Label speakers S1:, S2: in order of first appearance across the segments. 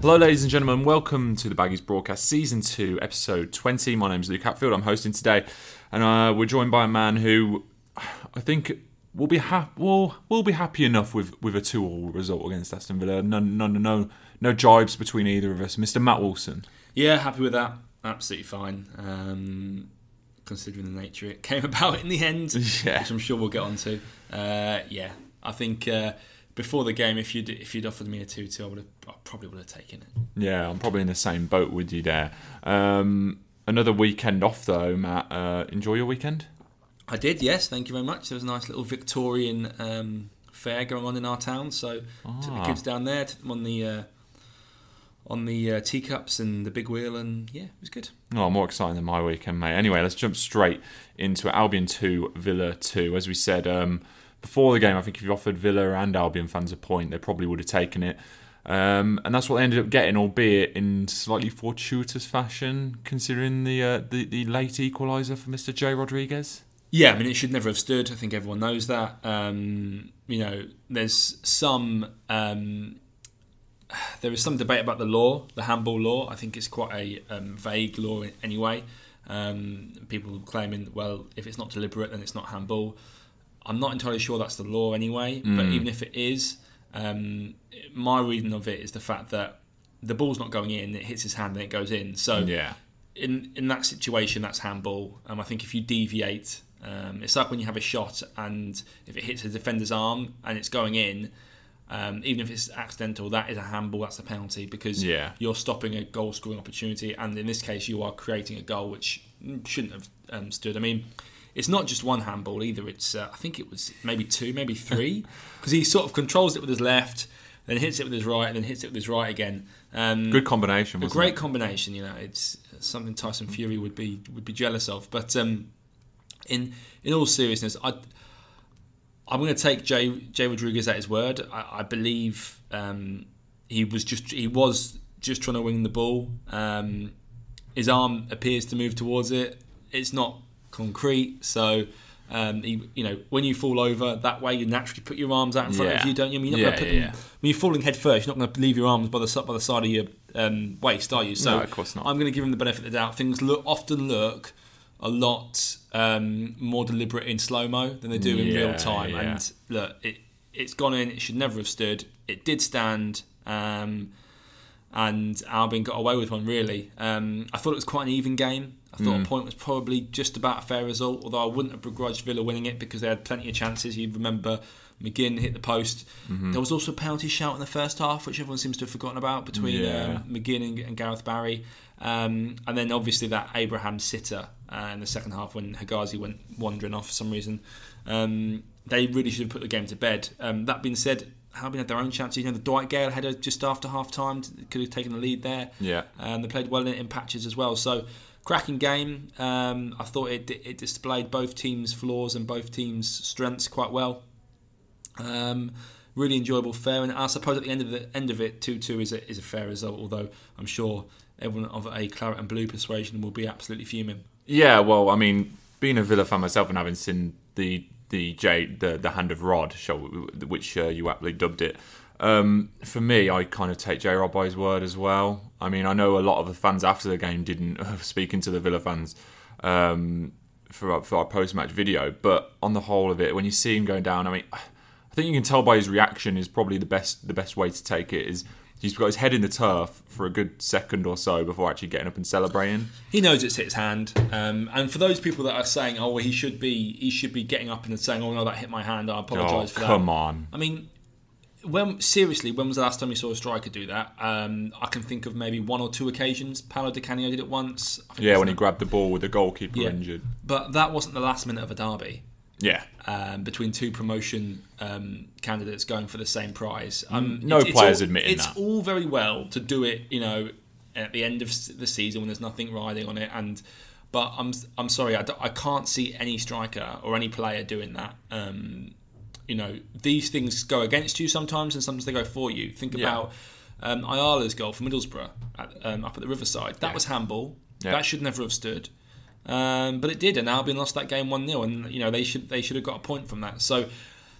S1: Hello, ladies and gentlemen. Welcome to the Baggies Broadcast, Season 2, Episode 20. My name is Luke Hatfield. I'm hosting today, and uh, we're joined by a man who I think will be ha- will will be happy enough with, with a two-all result against Aston Villa. No, no, no, no, no jibes between either of us. Mr. Matt Wilson.
S2: Yeah, happy with that. Absolutely fine. Um, considering the nature it came about in the end,
S1: Yeah.
S2: which I'm sure we'll get on to. Uh, yeah, I think uh, before the game, if you'd if you'd offered me a two-two, I would have I probably would have taken it.
S1: Yeah, I'm probably in the same boat with you there. Um, another weekend off, though, Matt. Uh, enjoy your weekend.
S2: I did, yes. Thank you very much. There was a nice little Victorian um, fair going on in our town, so took the
S1: Ah.
S2: kids down there, took them on the uh, on the uh, teacups and the big wheel, and yeah, it was good.
S1: Oh, more exciting than my weekend, mate. Anyway, let's jump straight into it. Albion 2, Villa 2. As we said um, before the game, I think if you offered Villa and Albion fans a point, they probably would have taken it. Um, and that's what they ended up getting, albeit in slightly fortuitous fashion, considering the uh, the, the late equaliser for Mr. J. Rodriguez.
S2: Yeah, I mean, it should never have stood. I think everyone knows that. Um, you know, there's some um, there is some debate about the law, the handball law. I think it's quite a um, vague law anyway. Um, people claiming, well, if it's not deliberate, then it's not handball. I'm not entirely sure that's the law anyway. But even if it is, um, my reading of it is the fact that the ball's not going in; it hits his hand and it goes in. So
S1: Yeah.
S2: in in that situation, that's handball. Um, I think if you deviate, um, it's like when you have a shot and if it hits a defender's arm and it's going in, um, even if it's accidental, that is a handball. That's a penalty because
S1: Yeah.
S2: you're stopping a goal scoring opportunity, and in this case, you are creating a goal which shouldn't have um, stood. I mean. It's not just one handball either. It's uh, I think it was maybe two, maybe three, because he sort of controls it with his left, then hits it with his right, and then hits it with his right again. Um,
S1: Good combination,
S2: a great
S1: it?
S2: combination. You know, it's something Tyson Fury would be would be jealous of. But um, in in all seriousness, I I'm going to take Jay Jay Rodriguez at his word. I, I believe um, he was just he was just trying to win the ball. Um, his arm appears to move towards it. It's not concrete, so. Um, he, you know, when you fall over that way, you naturally put your arms out in front
S1: Yeah.
S2: of you, don't you? I mean, you're not
S1: Yeah,
S2: going to put
S1: yeah,
S2: them, when you're falling head first, you're not going to leave your arms by the by the side of your um, waist, are you? So
S1: No, of course not.
S2: I'm going to give him the benefit of the doubt. Things look often look a lot um, more deliberate in slow mo than they do in real time. And look, it it's gone in. It should never have stood. It did stand. Um, and Albion got away with one really. Um, I thought it was quite an even game. I thought
S1: Mm.
S2: a point was probably just about a fair result, although I wouldn't have begrudged Villa winning it because they had plenty of chances. You remember McGinn hit the post.
S1: Mm-hmm.
S2: There was also a penalty shout in the first half, which everyone seems to have forgotten about between
S1: Yeah.
S2: um, McGinn and, and Gareth Barry. Um, and then obviously that Abraham sitter uh, in the second half when Hegazi went wandering off for some reason. Um, they really should have put the game to bed. Um, that being said, Albion had their own chances. You know, the Dwight Gayle header just after half time could have taken the lead there.
S1: Yeah.
S2: And they played well in it in patches as well. So, cracking game. Um, I thought it, it displayed both teams' flaws and both teams' strengths quite well. Um, really enjoyable fair, and I suppose at the end of the end of it, two two is a, is a fair result. Although I'm sure everyone of a claret and blue persuasion will be absolutely fuming.
S1: Yeah, well, I mean, being a Villa fan myself and having seen the the J the the Hand of Rod show, which uh, you aptly dubbed it, um, for me, I kind of take J Rod by his word as well. I mean, I know a lot of the fans after the game didn't speaking to the Villa fans um, for our, for our post match video, but on the whole of it, when you see him going down, I mean, I think you can tell by his reaction is probably the best the best way to take it is. He's got his head in the turf for a good second or so before actually getting up and celebrating.
S2: He knows it's his hand, um, and for those people that are saying, "Oh, well, he should be he should be getting up and saying, oh no, that hit my hand. I
S1: Oh,
S2: apologise for that."
S1: come on.
S2: I mean, when seriously, when was the last time you saw a striker do that? Um, I can think of maybe one or two occasions. Paolo Di Canio did it once. I think
S1: Yeah,
S2: it
S1: when he grabbed the ball with the goalkeeper
S2: Yeah.
S1: injured.
S2: But that wasn't the last minute of a derby
S1: Yeah.
S2: um, between two promotion um, candidates going for the same prize. Um,
S1: no
S2: it's- it's
S1: players
S2: all-
S1: admitting
S2: it's
S1: that.
S2: all very well to do it, you know, at the end of the season when there's nothing riding on it, and but I'm I'm sorry, I, I can't see any striker or any player doing that. Um, you know, these things go against you sometimes, and sometimes they go for you. Think
S1: Yeah.
S2: about um, Ayala's goal for Middlesbrough at, um, up at the Riverside. That was handball.
S1: Yeah.
S2: That should never have stood. Um, but it did, and Albion lost that game one 0 and you know they should they should have got a point from that. So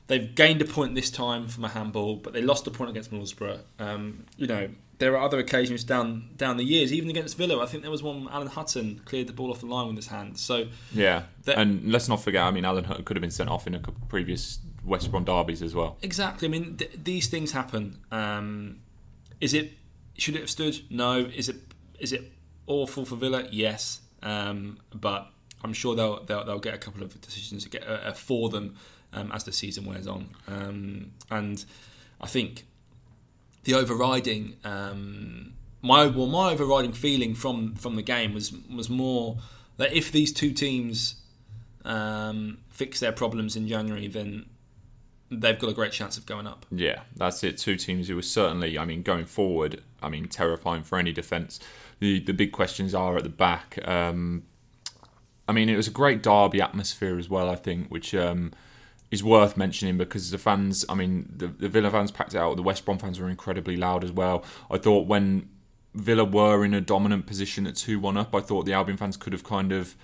S2: they've gained a point this time from a handball, but they lost a point against Middlesbrough. Um, you know, there are other occasions down down the years, even against Villa. I think there was one Alan Hutton cleared the ball off the line with his hand. So
S1: Yeah, and let's not forget. I mean, Alan Hutton could have been sent off in a previous West Brom derbies as well.
S2: exactly, I mean, th- these things happen. Um, is it should it have stood? No. Is it is it awful for Villa? Yes, um, but I'm sure they'll, they'll they'll get a couple of decisions get uh, uh, for them um, as the season wears on. Um, and I think the overriding um, my well my overriding feeling from from the game was was more that if these two teams um, fix their problems in January, then they've got a great chance of going up.
S1: Yeah, that's it. Two teams who are certainly, I mean, going forward, I mean, terrifying for any defence. The the big questions are at the back. Um, I mean, it was a great derby atmosphere as well. I think, which um, is worth mentioning because the fans. I mean, the, the Villa fans packed it out. The West Brom fans were incredibly loud as well. I thought when Villa were in a dominant position at two one up, I thought the Albion fans could have kind of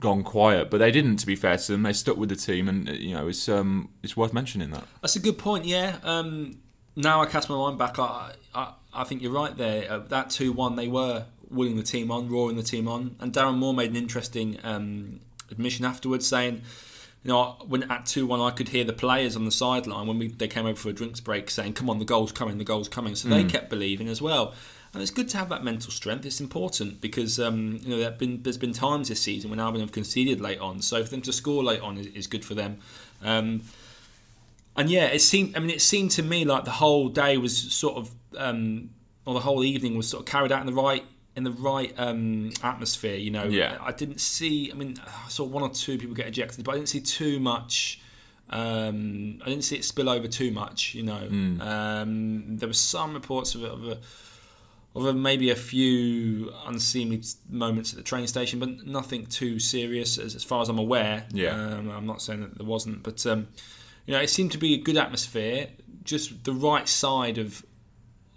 S1: gone quiet, but they didn't. To be fair to them, they stuck with the team, and uh, you know, it's um, it's worth mentioning that.
S2: That's a good point. Yeah. Um, now I cast my mind back. I I, I think you're right there. Uh, that two one, they were willing the team on, roaring the team on, and Darren Moore made an interesting um, admission afterwards, saying. You know, when at two one, I could hear the players on the sideline when we they came over for a drinks break saying, "Come on, the goal's coming, the goal's coming." So they kept believing as well, and it's good to have that mental strength. It's important because um, you know there been, there's been times this season when Albion have conceded late on, so for them to score late on is, is good for them. Um, and yeah, it seemed. I mean, it seemed to me like the whole day was sort of, um, or the whole evening was sort of carried out in the right in the right um, atmosphere. You know,
S1: Yeah.
S2: I didn't see. I mean, I saw one or two people get ejected, but I didn't see too much. Um, I didn't see it spill over too much. You know, um, there were some reports of, a- of a. Of a, maybe a few unseemly moments at the train station, but nothing too serious as, as far as I'm aware.
S1: Yeah.
S2: Um, I'm not saying that there wasn't, but um, you know, it seemed to be a good atmosphere, just the right side of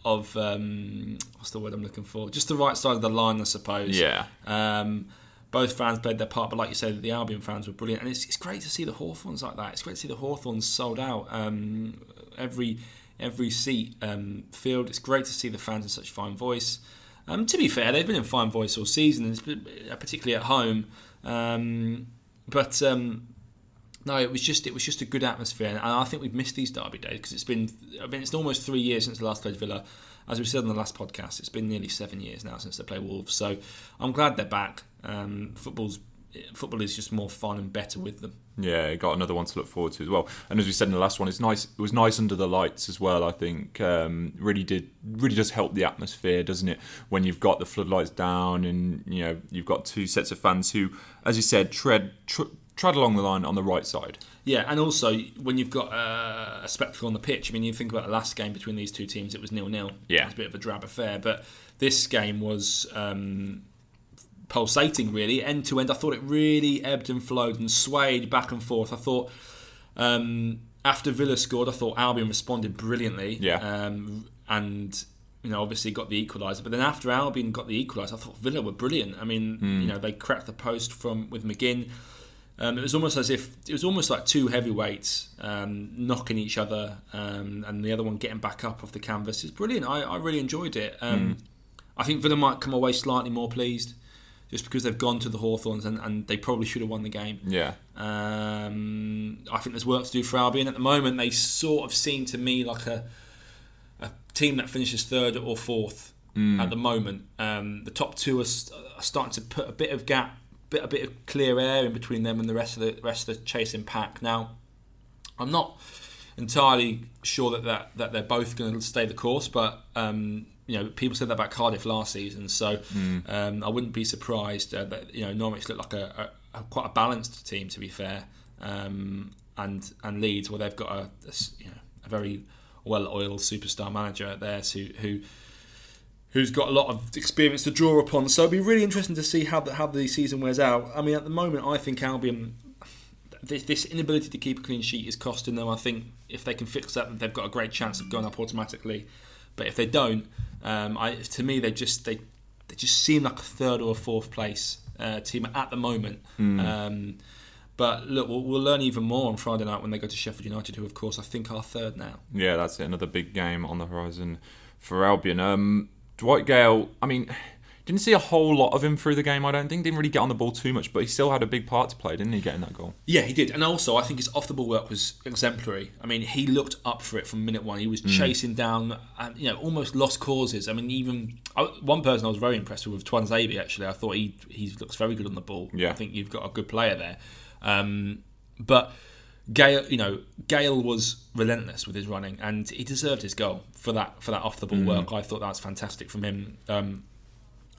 S2: of um, what's the word I'm looking for? Just the right side of the line, I suppose.
S1: Yeah.
S2: Um, both fans played their part, but like you said, the Albion fans were brilliant, and it's, it's great to see the Hawthorns like that. It's great to see the Hawthorns sold out. Um, every every seat um, filled. It's great to see the fans in such fine voice. Um, to be fair, they've been in fine voice all season, uh, particularly at home. Um, but um, no, it was just it was just a good atmosphere, and I think we've missed these derby days because it's been I mean it's almost three years since the last played Villa. As we said on the last podcast, it's been nearly seven years now since they played Wolves. So I'm glad they're back. Um, football's football is just more fun and better with them.
S1: Yeah, got another one to look forward to as well. And as we said in the last one, it's nice. It was nice under the lights as well. I think um, really did really does help the atmosphere, doesn't it? When you've got the floodlights down and you know you've got two sets of fans who, as you said, tread tr- tread along the line on the right side.
S2: Yeah, and also when you've got uh, a spectacle on the pitch. I mean, you think about the last game between these two teams; it was nil nil.
S1: Yeah.
S2: it was a bit of a drab affair. But this game was um, pulsating, really, end to end. I thought it really ebbed and flowed and swayed back and forth. I thought um, after Villa scored, I thought Albion responded brilliantly.
S1: Yeah.
S2: um, and. You know, obviously got the equaliser, but then after Albion got the equaliser, I thought Villa were brilliant. I mean, you know, they cracked the post from with McGinn. Um, it was almost as if it was almost like two heavyweights um, knocking each other, um, and the other one getting back up off the canvas. It's brilliant. I, I really enjoyed it. Um, I think Villa might come away slightly more pleased, just because they've gone to the Hawthorns and, and they probably should have won the game.
S1: Yeah,
S2: Um, I think there's work to do for Albion at the moment. They sort of seem to me like a a team that finishes third or fourth at the moment. Um, the top two are, are starting to put a bit of gap, bit a bit of clear air in between them and the rest of the rest of the chasing pack. Now, I'm not entirely sure that that, that they're both going to stay the course, but um, you know, people said that about Cardiff last season, so um, I wouldn't be surprised uh, that you know Norwich look like a, a, a quite a balanced team, to be fair, um, and and Leeds, well, they've got a, a you know a very well-oiled superstar manager there who who who's got a lot of experience to draw upon. So it'll be really interesting to see how the, how the season wears out. I mean, at the moment, I think Albion this, this inability to keep a clean sheet is costing them. I think if they can fix that, they've got a great chance of going up automatically. But if they don't, um, I, to me, they just they they just seem like a third or a fourth place uh, team at the moment. Um, But look, we'll, we'll learn even more on Friday night when they go to Sheffield United, who of course I think are third now.
S1: Yeah, that's it. Another big game on the horizon for Albion. Um, Dwight Gayle, I mean, didn't see a whole lot of him through the game. I don't think didn't really get on the ball too much, but he still had a big part to play, didn't he? Getting that goal.
S2: Yeah, he did, and also I think his off the ball work was exemplary. I mean, he looked up for it from minute one. He was
S1: Mm.
S2: chasing down, and you know, almost lost causes. I mean, even I, one person I was very impressed with, Tuanzebe. Actually, I thought he he looks very good on the ball.
S1: Yeah.
S2: I think you've got a good player there. Um, but Gayle, you know, Gayle was relentless with his running, and he deserved his goal for that for that off the ball
S1: Mm.
S2: work. I thought that was fantastic from him. Um,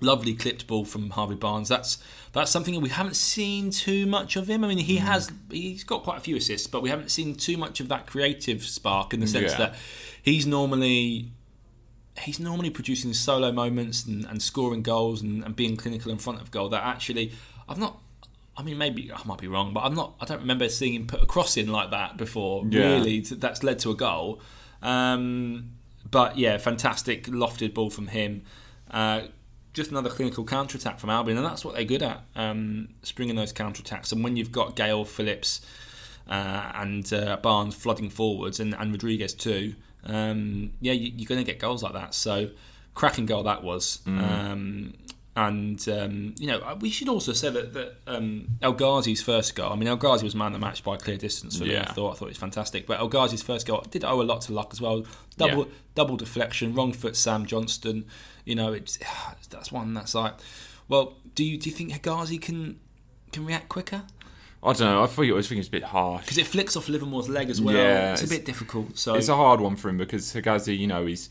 S2: lovely clipped ball from Harvey Barnes. That's that's something that we haven't seen too much of him. I mean,
S1: Mm.
S2: he has he's got quite a few assists, but we haven't seen too much of that creative spark in the sense
S1: Yeah.
S2: that he's normally he's normally producing solo moments and, and scoring goals and, and being clinical in front of goal. That actually I've not. I mean, maybe I might be wrong, but I'm not. I don't remember seeing him put a cross in like that before.
S1: Yeah.
S2: Really, that's led to a goal. Um, but yeah, fantastic lofted ball from him. Uh, just another clinical counter attack from Albion, and that's what they're good at, um, springing those counter attacks. And when you've got Gayle, Phillips, uh, and uh, Barnes flooding forwards, and, and Rodriguez too, um, yeah, you, you're going to get goals like that. So, cracking goal that was. Um, and um, you know, we should also say that, that um, El Ghazi's first goal. I mean, El Ghazi was man of the match by a clear distance for me. I thought I thought it was fantastic. But El Ghazi's first goal did owe a lot to luck as well. Double
S1: Yeah.
S2: double deflection, wrong foot Sam Johnstone. You know, it's that's one that's like, well, do you do you think Hegazi can can react quicker?
S1: I don't know. I was thinking it's a bit harsh.
S2: Because it flicks off Livermore's leg as well.
S1: Yeah,
S2: it's a bit difficult. So
S1: It's a hard one for him because Hegazi, you know, he's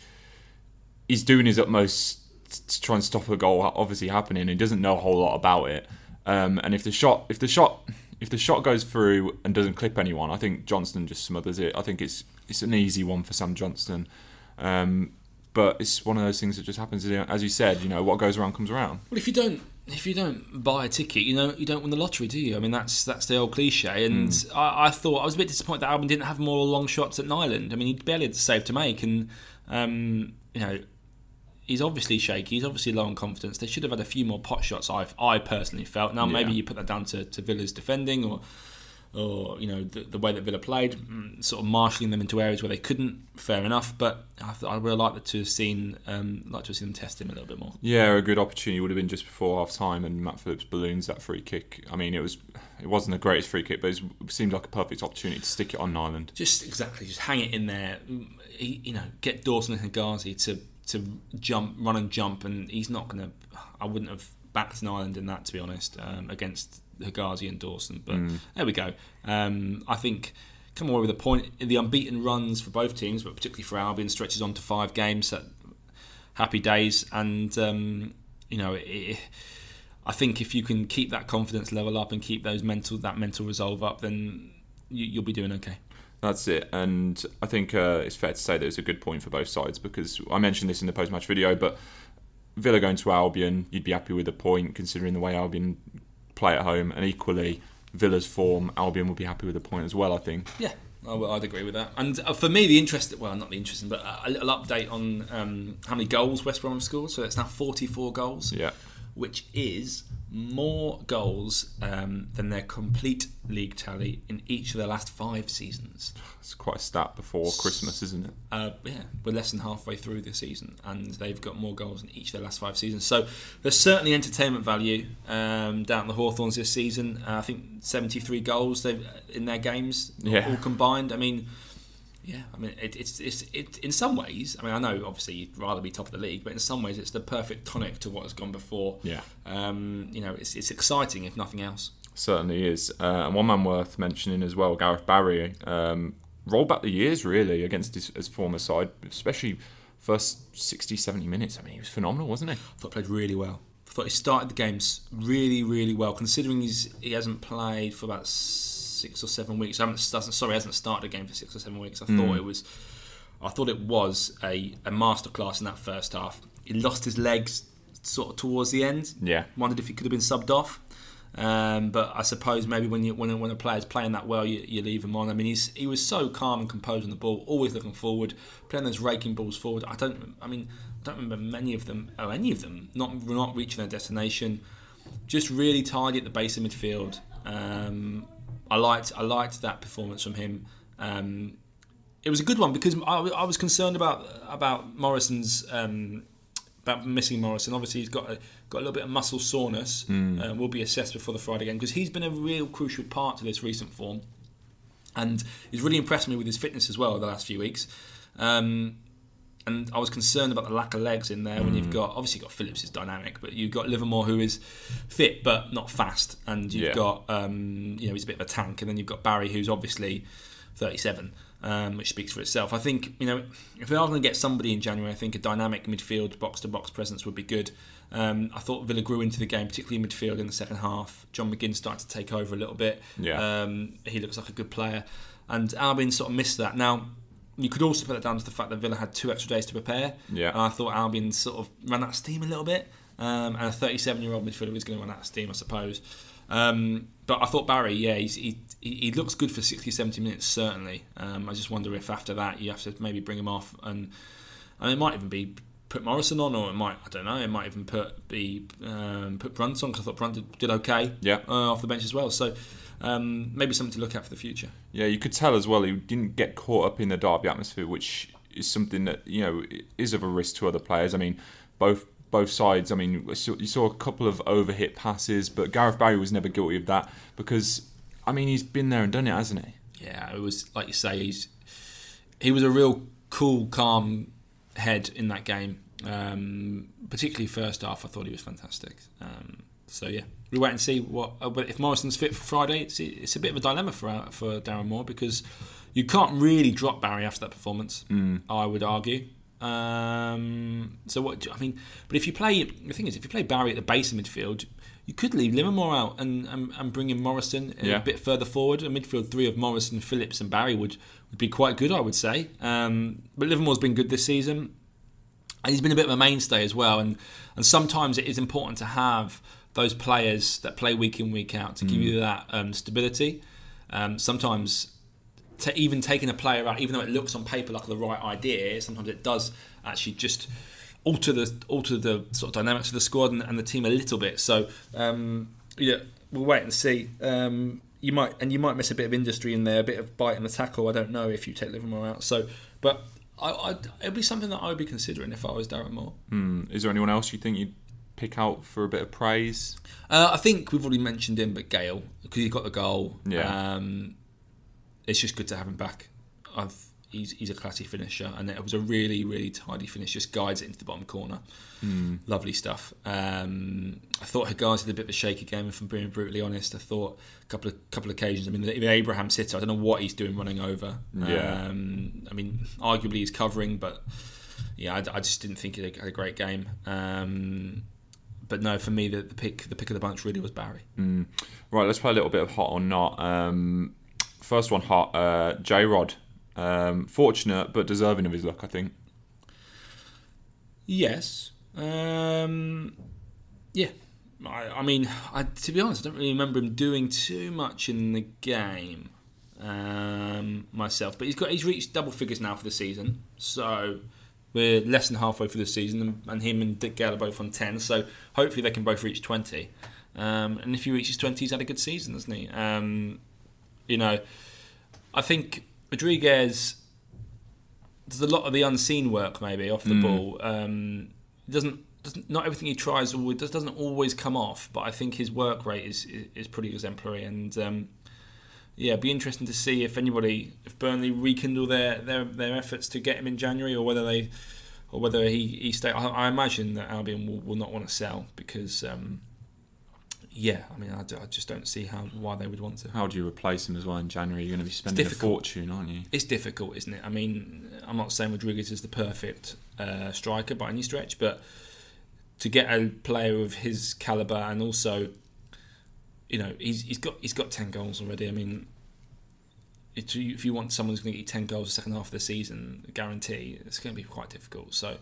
S1: he's doing his utmost to try and stop a goal obviously happening. He doesn't know a whole lot about it. Um, and if the shot, if the shot, if the shot goes through and doesn't clip anyone, I think Johnstone just smothers it. I think it's it's an easy one for Sam Johnstone. Um, but it's one of those things that just happens. As you said, you know, what goes around comes around.
S2: Well, if you don't, if you don't buy a ticket, you know, you don't win the lottery, do you? I mean, that's that's the old cliche. And
S1: Hmm.
S2: I, I thought I was a bit disappointed that Albion didn't have more long shots at Nyland. I mean, he barely had the save to make, and um, you know, he's obviously shaky. He's obviously low on confidence. They should have had a few more pot shots. I I personally felt. Now maybe
S1: Yeah.
S2: you put that down to, to Villa's defending or. Or you know the, the way that Villa played, mm, sort of marshalling them into areas where they couldn't. Fair enough, but I, th- I would have liked to have seen, um, like to have seen them test him a little bit more.
S1: Yeah, a good opportunity would have been just before half time, and Matt Phillips balloons that free kick. I mean, it was it wasn't the greatest free kick, but it, seemed like a perfect opportunity to stick it on Nyland.
S2: Just exactly, just hang it in there. Mm, You know, get Dawson and Hegazi to to jump, run and jump, and he's not going to. I wouldn't have backed an Nyland in that, to be honest, um, against Hegazi and Dawson. But there we go. Um, I think come away with a point. The unbeaten runs for both teams, but particularly for Albion, stretches on to five games. So happy days, and um, you know. It, I think if you can keep that confidence level up and keep those mental that mental resolve up, then you, you'll be doing okay.
S1: That's it, and I think uh, it's fair to say that it's a good point for both sides because I mentioned this in the post-match video, but Villa going to Albion, you'd be happy with a point considering the way Albion play at home, and equally Villa's form, Albion would be happy with a point as well. I think.
S2: Yeah, I would- agree with that. And uh, for me, the interesting, well, not the interesting, but a, a little update on um, how many goals West Brom have scored. So it's now 44 goals,
S1: Yeah,
S2: which is more goals um, than their complete league tally in each of their last five seasons.
S1: it's quite a stat before Christmas, isn't it?
S2: Uh, yeah, we're less than halfway through the season, and they've got more goals in each of their last five seasons. So there's certainly entertainment value um, down at the Hawthorns this season. Uh, I think 73 goals they've in their games,
S1: Yeah.
S2: all combined. I mean, yeah, I mean, it, it's it's it in some ways. I mean, I know obviously you'd rather be top of the league, but in some ways it's the perfect tonic to what has gone before.
S1: Yeah.
S2: Um, you know, it's it's exciting if nothing else.
S1: Certainly is. Uh, and one man worth mentioning as well, Gareth Barry, um, rolled back the years really against his, his former side, especially first 60, 70 minutes. I mean, he was phenomenal, wasn't he?
S2: I thought he played really well. I thought he started the games really, really well, considering he's he hasn't played for about six or seven weeks. I haven't doesn't, sorry, hasn't started a game for six or seven weeks. I thought it was, I thought it was a, a masterclass in that first half. He lost his legs sort of towards the end.
S1: Yeah.
S2: Wondered if he could have been subbed off. Um, but I suppose maybe when you when, when a player's playing that well, you, you leave him on. I mean, he's he was so calm and composed on the ball, always looking forward, playing those raking balls forward. I don't, I mean, I don't remember many of them, or any of them, not not reaching their destination. Just really tidy at the base of midfield. Um, I liked I liked that performance from him. Um, it was a good one because I, I was concerned about about Morrison's um, about missing Morrison. Obviously, he's got a, got a little bit of muscle soreness.
S1: Hmm.
S2: Uh, will be assessed before the Friday game because he's been a real crucial part to this recent form, and he's really impressed me with his fitness as well the last few weeks. Um, and I was concerned about the lack of legs in there when you've got obviously you've got Phillips is dynamic, but you've got Livermore who is fit but not fast, and you've
S1: Yeah.
S2: got um, you know he's a bit of a tank, and then you've got Barry who's obviously 37, um, which speaks for itself. I think you know if we are going to get somebody in January, I think a dynamic midfield box to box presence would be good. Um, I thought Villa grew into the game, particularly in midfield in the second half. John McGinn started to take over a little bit.
S1: Yeah.
S2: Um, he looks like a good player, and Albion sort of missed that. Now, you could also put that down to the fact that Villa had two extra days to prepare.
S1: Yeah.
S2: And I thought Albion sort of ran out of steam a little bit. Um, and a 37 year old midfielder is going to run out of steam, I suppose. Um, but I thought Barry, yeah, he he looks good for 60, 70 minutes, certainly. Um, I just wonder if after that you have to maybe bring him off. And, and it might even be put Morrison on, or it might, I don't know, it might even put be um, put Brunt on, because I thought Brunt did, did okay
S1: Yeah.
S2: uh, off the bench as well. So um, maybe something to look at for the future.
S1: Yeah, you could tell as well he didn't get caught up in the derby atmosphere, which is something that you know is of a risk to other players. I mean, both both sides. I mean, you saw- a couple of overhit passes, but Gareth Barry was never guilty of that because I mean he's been there and done it, hasn't he?
S2: Yeah, it was like you say. He's he was a real cool, calm head in that game. Um, particularly first half, I thought he was fantastic. Um, so yeah, we wait and see what uh, but if Morrison's fit for Friday. It's it's a bit of a dilemma for uh, for Darren Moore because you can't really drop Barry after that performance. I would argue. Um, so what do- I mean, but if you play the thing is, if you play Barry at the base of midfield, you could leave Livermore out and, and, and bring in Morrison
S1: Yeah.
S2: a bit further forward. A midfield three of Morrison, Phillips, and Barry would, would be quite good, I would say. Um, but Livermore's been good this season, and he's been a bit of a mainstay as well. And and sometimes it is important to have those players that play week in week out to give you that um, stability. Um, sometimes even taking a player out, even though it looks on paper like the right idea, sometimes it does actually just alter the alter the sort of dynamics of the squad and, and the team a little bit. So um, yeah, we'll wait and see. Um, you might and you might miss a bit of industry in there, a bit of bite in the tackle. I don't know if you take Livermore out. So, but I, I, it'd be something that I would be considering if I was Darren Moore.
S1: Hmm. Is there anyone else you think you'd pick out for a bit of praise?
S2: Uh, I think we've already mentioned him, but Gayle because he got the goal.
S1: Yeah.
S2: Um, it's just good to have him back. I've, he's he's a classy finisher, and it was a really really tidy finish. Just guides it into the bottom corner. Lovely stuff. Um, I thought Hegazi had a bit of a shaky game. If I'm being brutally honest, I thought a couple of couple of occasions. I mean, the, the Abraham sitter. I don't know what he's doing running over.
S1: Yeah.
S2: Um, I mean, arguably he's covering, but yeah, I, I just didn't think he had a great game. Um, but no, for me, the, the pick the pick of the bunch really was Barry.
S1: Right, let's play a little bit of hot or not. Um, first one, hot. Uh, J Rod. Um, fortunate but deserving of his luck, I think.
S2: Yes. Um, yeah. I, I mean, I, to be honest, I don't really remember him doing too much in the game um, myself. But he's got he's reached double figures now for the season, so we're less than halfway through the season, and, and him and Dwight Gayle are both on ten. So hopefully they can both reach twenty. Um, and if he reaches twenty, he's had a good season, hasn't he? Um, you know, I think Rodriguez there's a lot of the unseen work maybe off the ball. Um, doesn't doesn't not everything he tries always does doesn't always come off, but I think his work rate is is, is pretty exemplary and. Um, yeah, it'd be interesting to see if anybody, if Burnley rekindle their, their, their efforts to get him in January, or whether they, or whether he he stay. I, I imagine that Albion will, will not want to sell because, um, yeah, I mean, I just don't see how why they would want to.
S1: How do you replace him as well in January? You're going to be spending a fortune, aren't you?
S2: It's difficult, isn't it? I mean, I'm not saying Rodriguez is the perfect uh, striker by any stretch, but to get a player of his caliber and also, you know, he's, he's got he's got ten goals already. I mean, if you, if you want someone who's going to get ten goals the second half of the season, guarantee it's going to be quite difficult. So,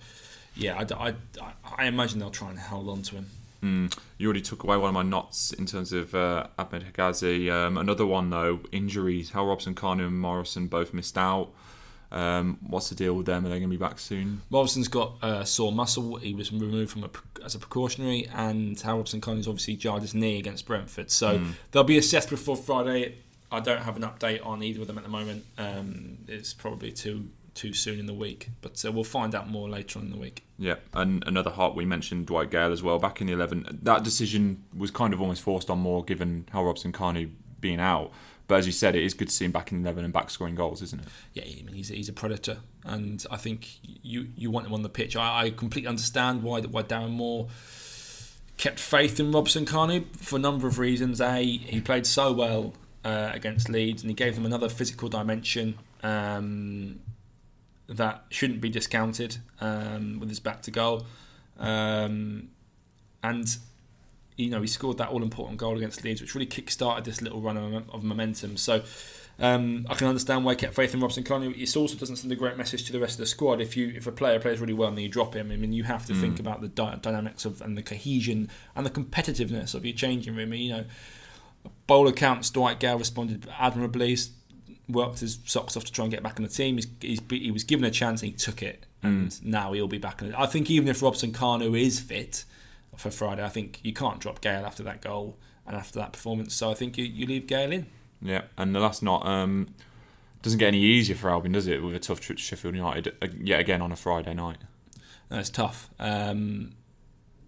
S2: yeah, I, I, I imagine they'll try and hold on to him.
S1: Mm. You already took away one of my knots in terms of uh, Ahmed Hegazi. Um, another one though, injuries. Hal Robson Kanu, and Morrison both missed out. Um, what's the deal with them? Are they going to be back soon?
S2: Morrison's got a sore muscle. He was removed from a, as a precautionary, and Hal Robson Kanu's obviously jarred his knee against Brentford. So they'll be assessed before Friday. I don't have an update on either of them at the moment. Um, it's probably too too soon in the week, but uh, we'll find out more later on in the week.
S1: Yeah, and another heart we mentioned Dwight Gayle as well back in the eleven. That decision was kind of almost forced on Moore given how Robson Kanu being out. But as you said, it is good to see him back in the eleven and back scoring goals, isn't it?
S2: Yeah, I mean, he's, he's a predator, and I think you you want him on the pitch. I, I completely understand why why Darren Moore kept faith in Robson Kanu for a number of reasons. A, he played so well uh, against Leeds, and he gave them another physical dimension. Um, that shouldn't be discounted um, with his back to goal. Um, and you know he scored that all important goal against Leeds, which really kick-started this little run of, of momentum. So um, I can understand why he kept faith in Robson Kanu. It also doesn't send a great message to the rest of the squad. If you if a player plays really well and then you drop him, I mean you have to mm. think about the dy- dynamics of and the cohesion and the competitiveness of your changing room. You know, bowler counts Dwight Gayle responded admirably worked his socks off to try and get back in the team. He's, he's, he was given a chance and he took it, and mm. now he'll be back in it. I think even if Robson Kanu is fit for Friday, I think you can't drop Gayle after that goal and after that performance. So I think you, you leave Gayle in.
S1: Yeah, and the last not um, doesn't get any easier for Albion, does it? With a tough trip to Sheffield United uh, yet again on a Friday night.
S2: No, it's tough. Um,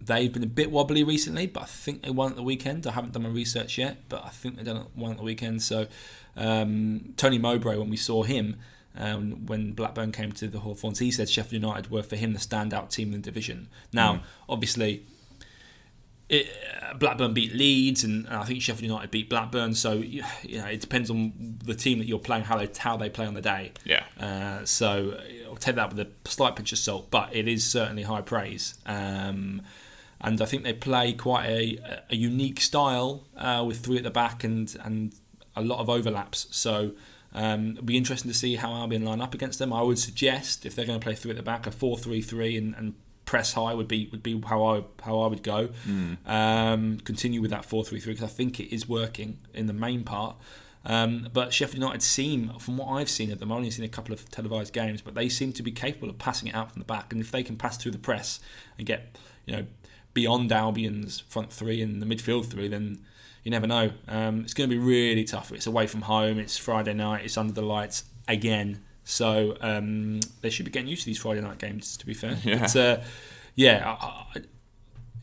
S2: they've been a bit wobbly recently, but I think they won at the weekend. I haven't done my research yet, but I think they done one at the weekend. So um, Tony Mowbray, when we saw him, um, when Blackburn came to the Hawthorns, he said Sheffield United were for him the standout team in the division. Now, mm. obviously, it, uh, Blackburn beat Leeds, and, and, I think Sheffield United beat Blackburn. So you know, it depends on the team that you're playing, how they how they play on the day.
S1: Yeah.
S2: Uh, so I'll take that with a slight pinch of salt, but it is certainly high praise. Um, and I think they play quite a, a unique style uh, with three at the back and and a lot of overlaps. So um, it'll be interesting to see how Albion line up against them. I would suggest if they're going to play three at the back, a four-three-three and, and press high would be would be how I how I would go. Mm. Um, continue with that four-three-three because I think it is working in the main part. Um, but Sheffield United seem, from what I've seen of them, I've only seen a couple of televised games, but they seem to be capable of passing it out from the back. And if they can pass through the press and get, you know, beyond Albion's front three and the midfield three, then you never know. Um, it's going to be really tough. It's away from home. It's Friday night. It's under the lights again. So um, they should be getting used to these Friday night games. To be fair,
S1: yeah,
S2: but, uh, yeah. I, I,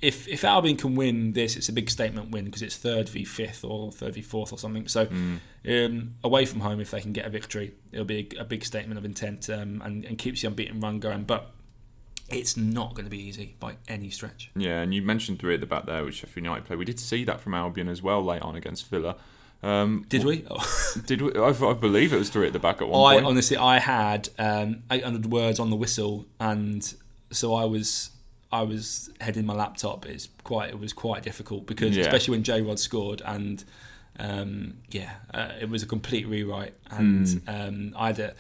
S2: if if Albion can win this, it's a big statement win because it's third v fifth or third v fourth or something. So mm. um, away from home, if they can get a victory, it'll be a, a big statement of intent um, and, and keeps the unbeaten run going. But it's not going to be easy by any stretch.
S1: Yeah, and you mentioned three at the back there, which Sheffield United play. We did see that from Albion as well late on against Villa. Um,
S2: did we? Oh.
S1: did we? I, I, believe it was three at the back at one
S2: I,
S1: point.
S2: Honestly, I had um, 800 words on the whistle, and so I was I was heading my laptop. It's quite it was quite difficult because yeah. especially when J Rod scored and um, yeah, uh, it was a complete rewrite, and mm. um, I had a,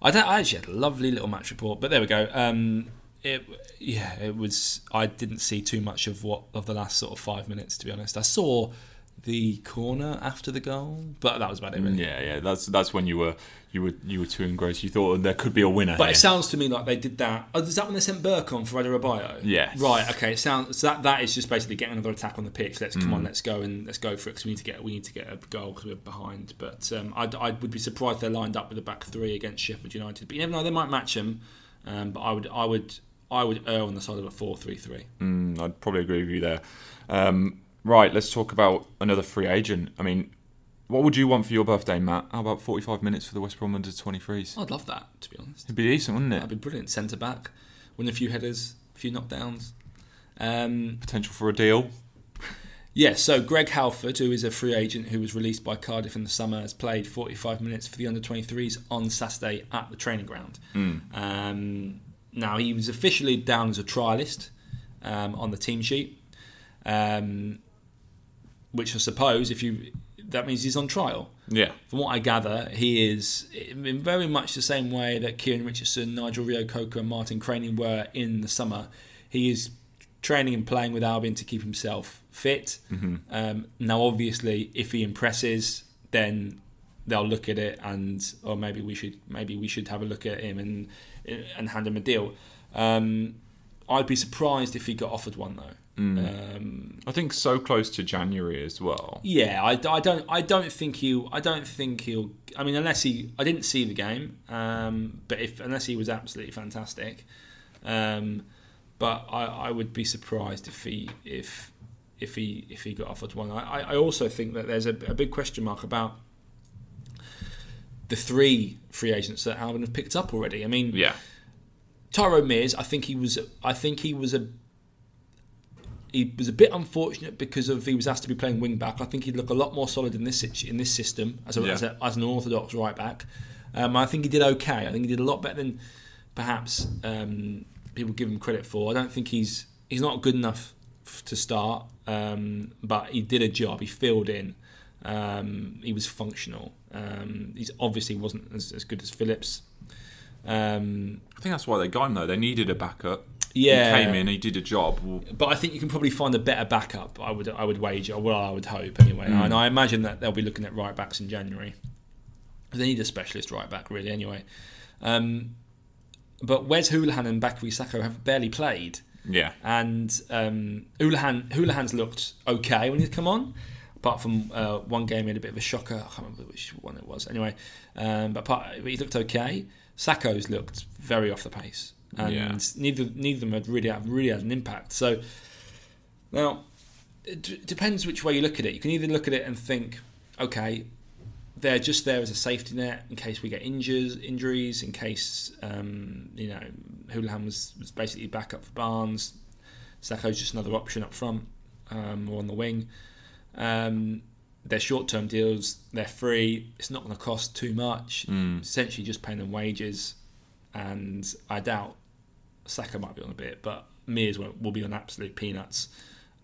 S2: I, I actually had a lovely little match report, but there we go. Um, it yeah it was i didn't see too much of what of the last sort of five minutes to be honest i saw the corner after the goal but that was about it really.
S1: yeah yeah that's that's when you were you were you were too engrossed you thought there could be a winner
S2: but
S1: here.
S2: it sounds to me like they did that oh, is that when they sent Burke on for Adarabioyo?
S1: Yeah.
S2: right okay it sounds so that that is just basically getting another attack on the pitch let's come mm. on let's go and let's go for it because we need to get we need to get a goal because we're behind but um, I, I would be surprised they're lined up with a back three against Sheffield United but you never know they might match them um, but I would I would I would err on the side of a 4 3 3.
S1: Mm, I'd probably agree with you there. Um, right, let's talk about another free agent. I mean, what would you want for your birthday, Matt? How about 45 minutes for the West Brom under 23s?
S2: I'd love that, to be honest.
S1: It'd be decent, wouldn't it?
S2: That'd be brilliant. Centre back, win a few headers, a few knockdowns. Um,
S1: Potential for a deal?
S2: Yes, yeah, so Greg Halford, who is a free agent who was released by Cardiff in the summer, has played 45 minutes for the under 23s on Saturday at the training ground.
S1: Mm.
S2: Um, now he was officially down as a trialist um, on the team sheet, um, which I suppose if you that means he's on trial.
S1: Yeah.
S2: From what I gather, he is in very much the same way that Kieran Richardson, Nigel Reo-Coker, and Martin Cranie were in the summer. He is training and playing with Albion to keep himself fit.
S1: Mm-hmm.
S2: Um, now, obviously, if he impresses, then they'll look at it and, or maybe we should maybe we should have a look at him and and hand him a deal. Um, I'd be surprised if he got offered one though. Um,
S1: I think so close to January as well.
S2: yeah, I, I don't I don't think he'll I don't think he'll I mean unless he I didn't see the game, um, but if unless he was absolutely fantastic, um, but I, I would be surprised if he if if he if he got offered one. I, I also think that there's a, a big question mark about the three free agents that Albion have picked up already. I mean,
S1: Yeah,
S2: Tyrone Mears, I think he was. I think he was a. He was a bit unfortunate because of he was asked to be playing wing back. I think he'd look a lot more solid in this in this system as, a,
S1: Yeah.
S2: as, a, as an orthodox right back. Um, I think he did okay. I think he did a lot better than perhaps um, people give him credit for. I don't think he's he's not good enough f- to start, um, but he did a job. He filled in. Um, he was functional. Um, he's obviously wasn't as, as good as Phillips. Um,
S1: I think that's why they got him though. They needed a backup.
S2: Yeah.
S1: he came in, he did a job.
S2: But I think you can probably find a better backup. I would I would wager. Well, I would hope anyway. And I imagine that they'll be looking at right backs in January. They need a specialist right back really anyway. Um, but Wes Hoolahan and Bakary Sako have barely played,
S1: Yeah,
S2: and um, Hoolahan Hoolahan's looked okay when he's come on. Apart from uh, one game, he had a bit of a shocker. I can't remember which one it was. Anyway, um, but, apart, but he looked okay. Sako's looked very off the pace, and
S1: Yeah.
S2: neither neither of them had really had, really had an impact. So now it d- depends which way you look at it. You can either look at it and think, okay, they're just there as a safety net in case we get injuries, injuries, in case um, you know Hoolahan was, was basically back up for Barnes. Sako's just another option up front um, or on the wing. Um, they're short-term deals. They're free. It's not going to cost too much. Essentially, just paying them wages, and I doubt Sako might be on a bit, but Mears will, will be on absolute peanuts,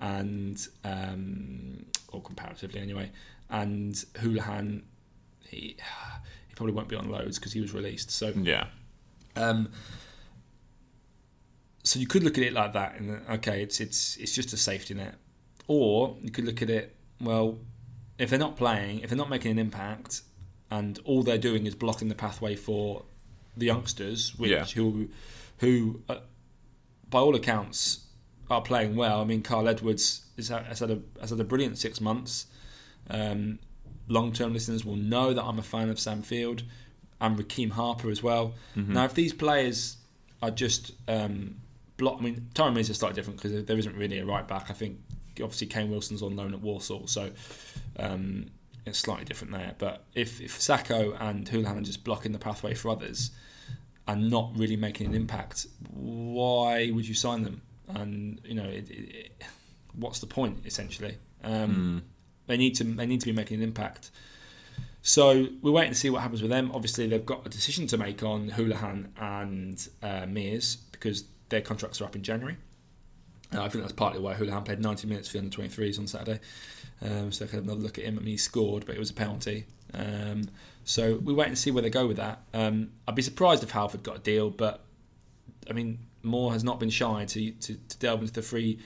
S2: and um, or comparatively anyway. And Hoolahan, he he probably won't be on loads because he was released. So
S1: yeah,
S2: um, so you could look at it like that, and okay, it's it's it's just a safety net, or you could look at it well, if they're not playing, if they're not making an impact, and all they're doing is blocking the pathway for the youngsters, which
S1: Yeah.
S2: who who uh, by all accounts are playing well. I mean, Carl Edwards has had a has had a brilliant six months. Um, Long term listeners will know that I'm a fan of Sam Field and Rekeem Harper as well. Now, if these players are just um, block, I mean, Tyrone Mears is slightly different because there isn't really a right back. I think obviously Kane Wilson's on loan at Warsaw, so um, it's slightly different there. But if if Sako and Hoolahan are just blocking the pathway for others and not really making an impact, why would you sign them? And you know, it, it, what's the point essentially? Um, They need to they need to be making an impact. So we're waiting to see what happens with them. Obviously, they've got a decision to make on Hoolahan and uh, Mears because their contracts are up in January. Uh, I think that's partly why Hoolahan played 90 minutes for the under 23s on Saturday. Um, so I could have another look at him. I mean, he scored, but it was a penalty. Um, so we wait and see where they go with that. Um, I'd be surprised if Halford got a deal, but I mean, Moore has not been shy to, to, to delve into the free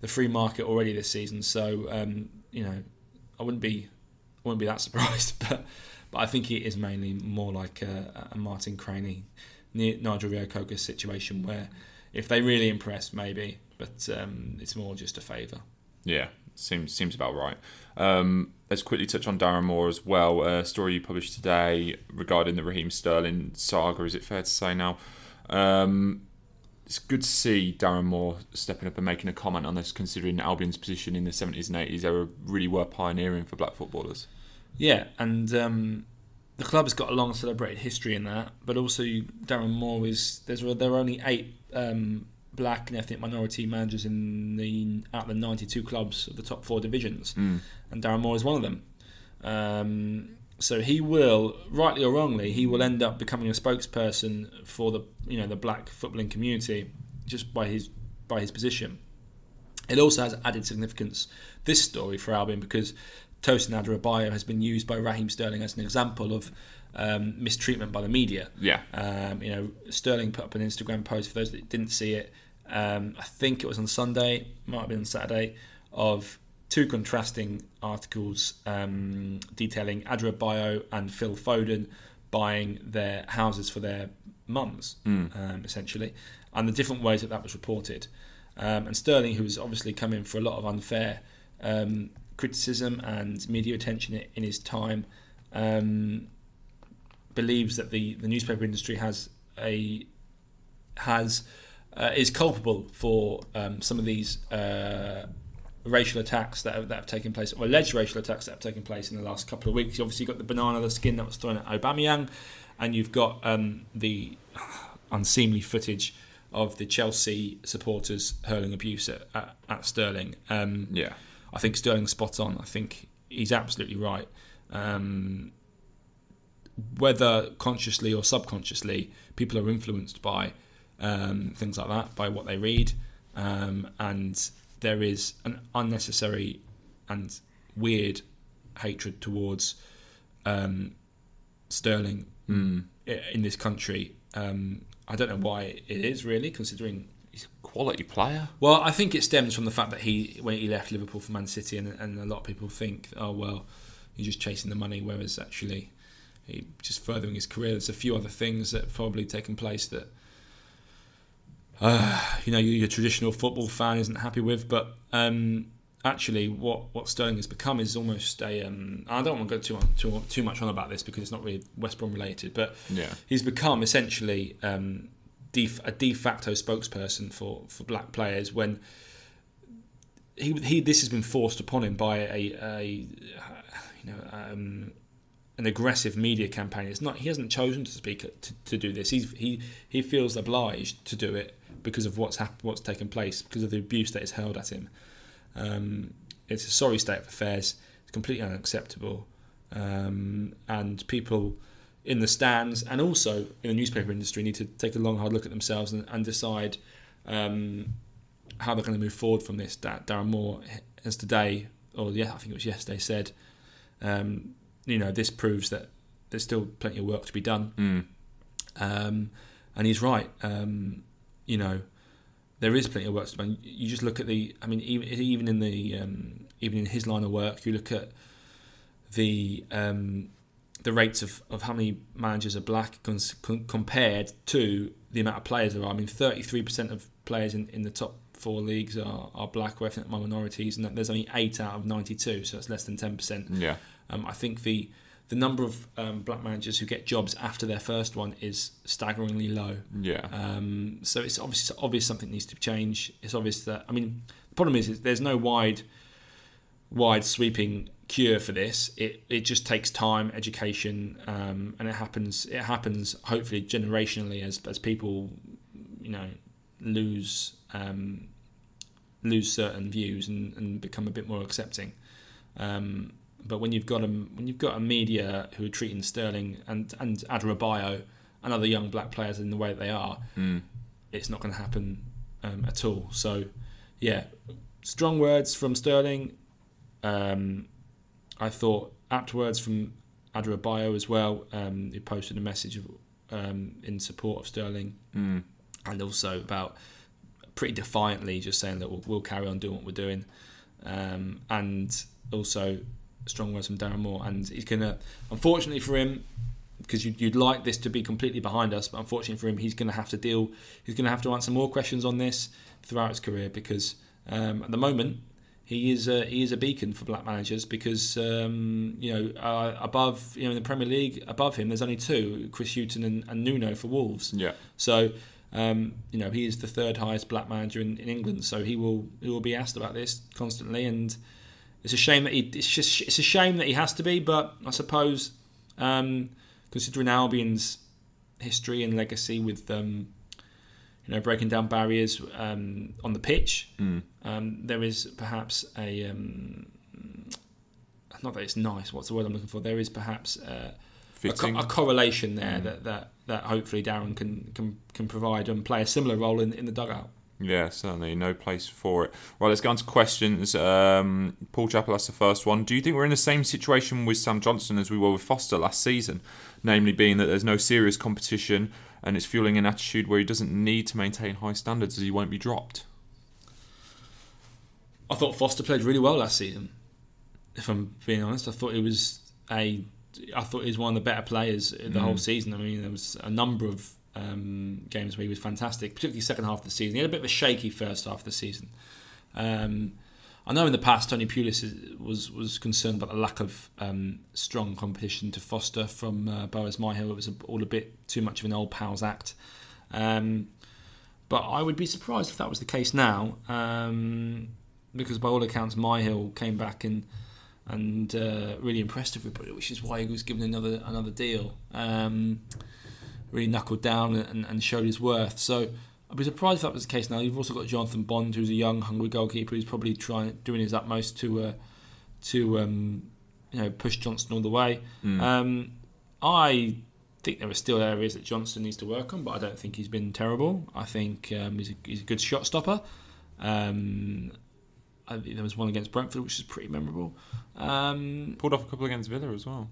S2: the free market already this season. So um, you know, I wouldn't be I wouldn't be that surprised, but but I think it is mainly more like a, a Martin Cranie, Nigel Reo-Coker situation where if they really impress, maybe, but um, it's more just a favour.
S1: Yeah, seems seems about right. Um, let's quickly touch on Darren Moore as well. A story you published today regarding the Raheem Sterling saga. Is it fair to say now? Um, it's good to see Darren Moore stepping up and making a comment on this, considering Albion's position in the seventies and eighties. They were really were pioneering for black footballers.
S2: Yeah, and um, the club has got a long celebrated history in that, but also Darren Moore is there's there are only eight um, black and ethnic minority managers in the of the 92 clubs of the top four divisions, and Darren Moore is one of them. Um, so he will, rightly or wrongly, he will end up becoming a spokesperson for the you know the black footballing community just by his by his position. It also has added significance this story for Albion because Tosin Adarabioyo has been used by Raheem Sterling as an example of um, mistreatment by the media.
S1: Yeah.
S2: Um, you know, Sterling put up an Instagram post for those that didn't see it. Um, I think it was on Sunday, might have been on Saturday, of two contrasting articles um, detailing Bio and Phil Foden buying their houses for their mums, um, essentially, and the different ways that that was reported. Um, and Sterling, who has obviously come in for a lot of unfair um, criticism and media attention in his time, um, believes that the, the newspaper industry has a has uh, is culpable for um, some of these uh, racial attacks that have, that have taken place, or alleged racial attacks that have taken place in the last couple of weeks. You obviously got the banana the skin that was thrown at Aubameyang, and you've got um, the unseemly footage of the Chelsea supporters hurling abuse at, at, at Sterling. Um,
S1: Yeah.
S2: I think Sterling's spot on. I think he's absolutely right. Um, whether consciously or subconsciously, people are influenced by um, things like that, by what they read, um, and there is an unnecessary and weird hatred towards um, Sterling
S1: Mm.
S2: in this country. Um, I don't know why it is really, considering
S1: He's a quality player.
S2: well, I think it stems from the fact that he when he left Liverpool for Man City, and, and a lot of people think, oh well, he's just chasing the money, whereas actually he just furthering his career. There's a few other things that have probably taken place that uh, you know your, your traditional football fan isn't happy with, but. Um, Actually, what, what Sterling has become is almost a. Um, I don't want to go too, on, too too much on about this because it's not really West Brom related, but
S1: Yeah.
S2: he's become essentially um, a de facto spokesperson for, for black players when he, he this has been forced upon him by a, a you know um, an aggressive media campaign. It's not he hasn't chosen to speak to, to do this. He's he he feels obliged to do it because of what's hap- what's taken place because of the abuse that is held at him. Um, it's a sorry state of affairs. It's completely unacceptable, um, and people in the stands and also in the newspaper industry need to take a long hard look at themselves and, and decide um, how they're going to move forward from this. Da- Darren Moore has today, or yeah, I think it was yesterday, said, um, you know, this proves that there's still plenty of work to be done,
S1: Mm.
S2: um, and he's right. Um, you know, there is plenty of work to be done. You just look at the, I mean, even even in the um, even in his line of work, you look at the um, the rates of, of how many managers are black cons- con- compared to the amount of players there are. I mean, 33% of players in, in the top four leagues are, are black or ethnic minorities, and there's only 8 out of 92, so that's less than 10%.
S1: Yeah.
S2: Um, I think the the number of um, black managers who get jobs after their first one is staggeringly low.
S1: Yeah.
S2: Um, so it's obvious, obvious something needs to change. It's obvious that I mean the problem is, is there's no wide, wide sweeping cure for this. It it just takes time, education, um, and it happens. It happens hopefully generationally as as people, you know, lose um, lose certain views and, and become a bit more accepting. Um, but when you've got a when you've got a media who are treating Sterling and and Adarabioyo and other young black players in the way that they are,
S1: Mm.
S2: it's not going to happen um, at all. So, yeah, strong words from Sterling. Um, I thought apt words from Adarabioyo as well. Um, he posted a message of, um, in support of Sterling
S1: Mm.
S2: and also about pretty defiantly just saying that we'll, we'll carry on doing what we're doing, um, and also strong words from Darren Moore. And he's gonna, unfortunately for him, because you'd, you'd like this to be completely behind us, but unfortunately for him, he's going to have to deal. He's going to have to answer more questions on this throughout his career because um, at the moment he is a, he is a beacon for black managers because um, you know uh, above you know in the Premier League above him there's only two Chris Hughton and, and Nuno for Wolves.
S1: Yeah.
S2: So, um, you know, he is the third highest black manager in, in England. So he will he will be asked about this constantly, and it's a shame that he it's just it's a shame that he has to be. But I suppose, um, considering Albion's history and legacy with um, you know breaking down barriers um, on the pitch,
S1: Mm.
S2: um, there is perhaps a um, not that it's nice. What's the word I'm looking for? There is perhaps. Uh, a, co- a correlation there
S1: Mm.
S2: that, that, that hopefully Darren can, can can provide and play a similar role in, in the dugout.
S1: Yeah, certainly. No place for it. Right, let's go on to questions. Um, Paul Chappell, that's the first one. Do you think we're in the same situation with Sam Johnstone as we were with Foster last season? Namely, being that there's no serious competition and it's fueling an attitude where he doesn't need to maintain high standards as he won't be dropped.
S2: I thought Foster played really well last season. If I'm being honest, I thought he was a I thought he was one of the better players the
S1: Mm.
S2: whole season. I mean, there was a number of um, games where he was fantastic, particularly second half of the season. He had a bit of a shaky first half of the season. Um, I know in the past Tony Pulis is- was was concerned about the lack of um, strong competition to Foster from uh, Boaz Myhill. It was all a bit too much of an old pals act. Um, but I would be surprised if that was the case now, um, because by all accounts Myhill came back and and uh, really impressed everybody, which is why he was given another another deal. Really knuckled down and, and showed his worth. So I'd be surprised if that was the case now. You've also got Jonathan Bond, who's a young, hungry goalkeeper, who's probably trying doing his utmost to uh, to um, you know push Johnstone all the way. Um, I think there are still areas that Johnstone needs to work on, but I don't think he's been terrible. I think um, he's, a, he's a good shot stopper. Um, I think there was one against Brentford, which is pretty memorable. Um,
S1: Pulled off a couple against Villa as well.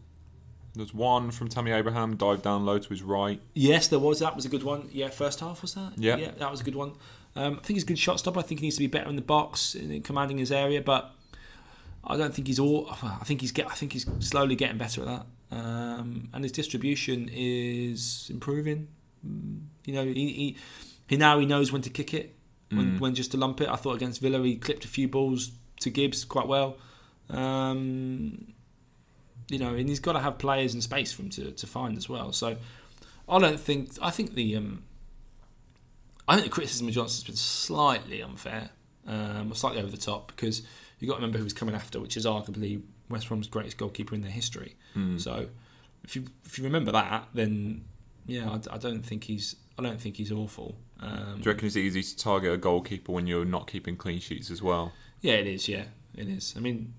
S1: There's one from Tammy Abraham, dived down low to his right.
S2: Yes, there was. That was a good one. Yeah, first half was that?
S1: Yeah.
S2: yeah, that was a good one. Um, I think he's a good shot stopper. I think he needs to be better in the box, in commanding his area. But I don't think he's all. I think he's get. I think he's slowly getting better at that. Um, and his distribution is improving. Mm, You know, he, he he now he knows when to kick it, when, when just to lump it. I thought against Villa he clipped a few balls to Gibbs quite well. Um, you know, and he's got to have players and space for him to, to find as well. So I don't think I think the um, I think the criticism of Johnstone's been slightly unfair, um, or slightly over the top because you have got to remember who was coming after, which is arguably West Brom's greatest goalkeeper in their history. So if you if you remember that, then yeah, I, I don't think he's I don't think he's awful. Um,
S1: Do you reckon it's easy to target a goalkeeper when you're not keeping clean sheets as well?
S2: Yeah, it is. Yeah, it is. I mean,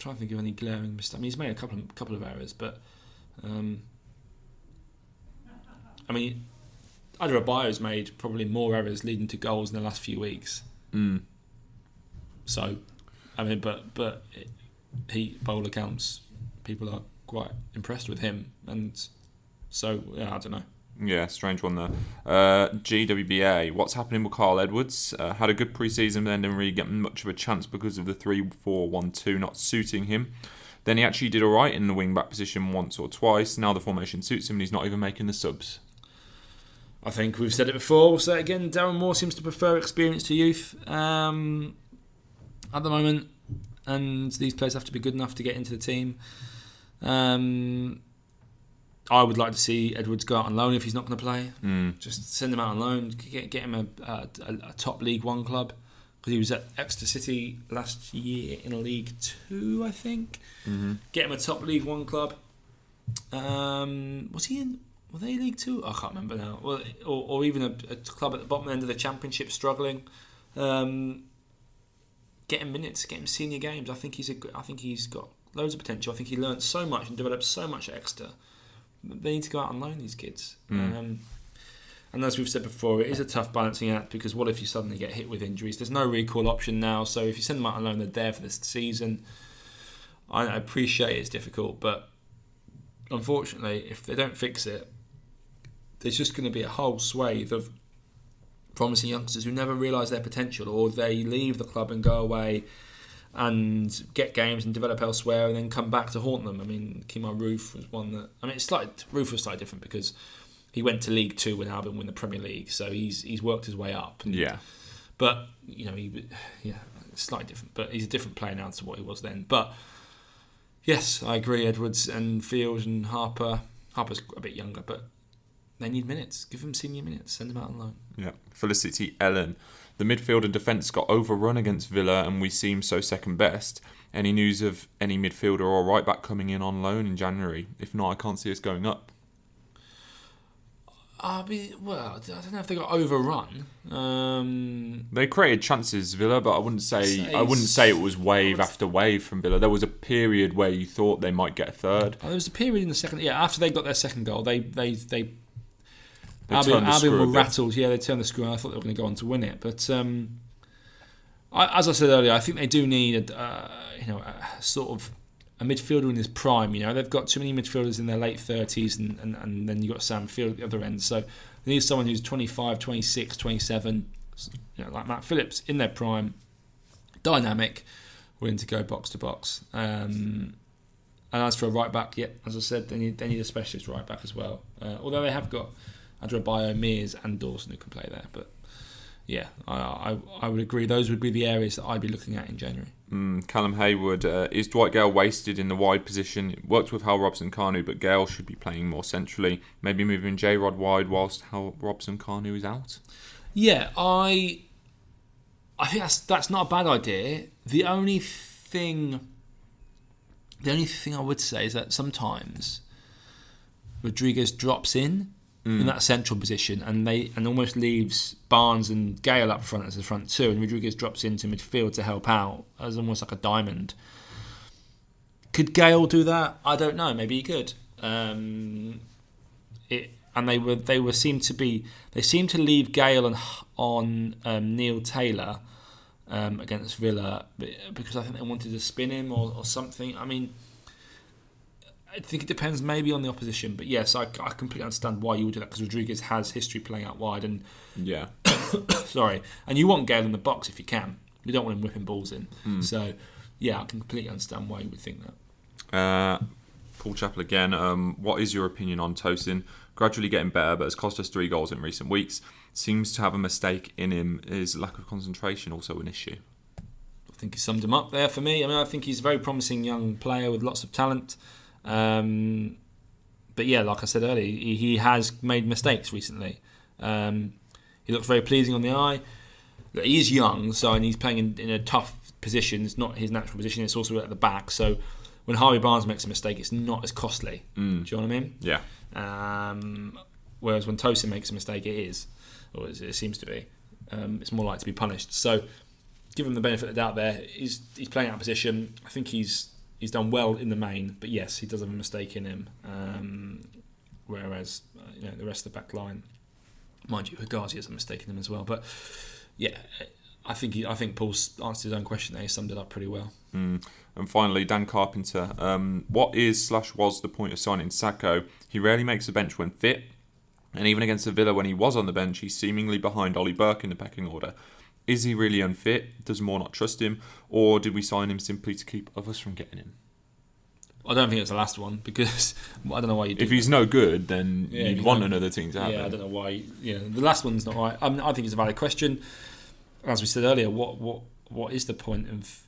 S2: trying to think of any glaring mistakes. I mean, he's made a couple of couple of errors, but um, I mean, Adarabioyo's made probably more errors leading to goals in the last few weeks.
S1: Mm.
S2: So, I mean, but but it, he, by all accounts, people are quite impressed with him, and so yeah, I don't know.
S1: Yeah, strange one there. Uh, GWBA, what's happening with Carl Edwards? Uh, had a good pre-season, but then didn't really get much of a chance because of the 3-4-1-2 not suiting him. Then he actually did alright in the wing-back position once or twice. Now the formation suits him and he's not even making the subs.
S2: I think we've said it before. We'll say it again. Darren Moore seems to prefer experience to youth um, at the moment, and these players have to be good enough to get into the team. Um, I would like to see Edwards go out on loan if he's not going to play.
S1: Mm.
S2: Just send him out on loan. Get, get him a, a, a top League One club because he was at Exeter City last year in League Two, I think.
S1: Mm-hmm.
S2: Get him a top League One club. Um, was he in? Were they League Two? I can't remember now. Well, or, or even a, a club at the bottom end of the Championship struggling. Um, get him minutes. Get him senior games. I think he's a. I think he's got loads of potential. I think he learned so much and developed so much at Exeter. They need to go out and loan these kids.
S1: Mm.
S2: Um, and as we've said before, it is a tough balancing act because what if you suddenly get hit with injuries? There's no recall option now, so if you send them out on loan, they're there for this season. I I appreciate it's difficult, but unfortunately, if they don't fix it, there's just going to be a whole swathe of promising youngsters who never realise their potential, or they leave the club and go away and get games and develop elsewhere, and then come back to haunt them. I mean, Kemar Roofe was one that I mean, it's slightly Roofe was slightly different because he went to League Two when Albion win the Premier League, so he's he's worked his way up.
S1: Yeah.
S2: But you know, he yeah, slightly different. But he's a different player now to what he was then. But yes, I agree. Edwards and Fields and Harper. Harper's a bit younger, but they need minutes. Give them senior minutes. Send them out on loan.
S1: Yeah. Felicity Ellen. The midfield and defence got overrun against Villa and we seem so second best. Any news of any midfielder or right back coming in on loan in January? If not, I can't see us going up.
S2: I mean, well, I don't know if they got overrun. Um,
S1: They created chances, Villa, but I wouldn't say
S2: Say
S1: I wouldn't say it was wave after wave from Villa. There was a period where you thought they might get a third.
S2: oh, there was a period in the second. Yeah, after they got their second goal, they they they.
S1: They
S2: Albion, Albion were rattled. Yeah, they turned the screw. and I thought they were going to go on to win it, but um, I, as I said earlier, I think they do need a uh, you know a sort of a midfielder in his prime. You know, they've got too many midfielders in their late thirties, and, and, and then you have got Sam Field at the other end. So they need someone who's 25, 26, 27, you know, like Matt Phillips in their prime, dynamic, willing to go box to box. Um, and as for a right back, yeah, as I said, they need they need a specialist right back as well. Uh, although they have got Adarabioyo, Mears, and Dawson who can play there. But yeah, I, I, I would agree. Those would be the areas that I'd be looking at in January.
S1: Mm, Callum Hayward uh, is Dwight Gayle wasted in the wide position. It Worked with Hal Robson Kanu, but Gayle should be playing more centrally. Maybe moving J Rod wide whilst Hal Robson Kanu is out.
S2: Yeah, I I think that's that's not a bad idea. The only thing the only thing I would say is that sometimes Rodriguez drops in mm. in that central position and they and almost leaves Barnes and Gayle up front as the front two and Rodriguez drops into midfield to help out as almost like a diamond. Could Gayle do that? I don't know. Maybe he could. Um, it and they were they were seemed to be they seemed to leave Gayle on on um, Neil Taylor um, against Villa because I think they wanted to spin him or, or, something. I mean, I think it depends maybe on the opposition, but yes, I, I completely understand why you would do that because Rodriguez has history playing out wide and
S1: yeah,
S2: sorry, and you want Gayle in the box if you can. You don't want him whipping balls in. Mm. So yeah, I can completely understand why you would think that.
S1: Uh, Paul Chappell again. Um, what is your opinion on Tosin? Gradually getting better, but has cost us three goals in recent weeks seems to have a mistake in him. Is lack of concentration also an issue?
S2: I think he summed him up there for me. I mean, I think he's a very promising young player with lots of talent. Um, but yeah, like I said earlier, he, he has made mistakes recently. Um, he looks very pleasing on the eye. He is young, so and he's playing in, in, a tough position. It's not his natural position. It's also at the back. So when Harvey Barnes makes a mistake, it's not as costly. Mm. Do you know what I mean?
S1: Yeah.
S2: Um, whereas when Tosin makes a mistake, it is or it seems to be. Um, it's more likely to be punished. So, give him the benefit of the doubt. There, he's he's playing out of position. I think he's he's done well in the main, but yes, he does have a mistake in him. Um, whereas uh, you know the rest of the back line, mind you, Hegazi has a mistake in him as well. But yeah, I think he, I think Paul's answered his own question there. He summed it up pretty well.
S1: Mm. And finally, Dan Carpenter. Um, what is slash was the point of signing Sako? He rarely makes the bench when fit. And even against Villa, when he was on the bench, he's seemingly behind Ollie Burke in the pecking order. Is he really unfit? Does Moore not trust him? Or did we sign him simply to keep others from getting him?
S2: I don't think it's the last one because I don't know why you.
S1: If he's
S2: that.
S1: no good, then yeah, you'd want another team to have
S2: yeah,
S1: him.
S2: I don't know why. Yeah, the last one's not right. I, mean, I think it's a valid question. As we said earlier, what what what is the point of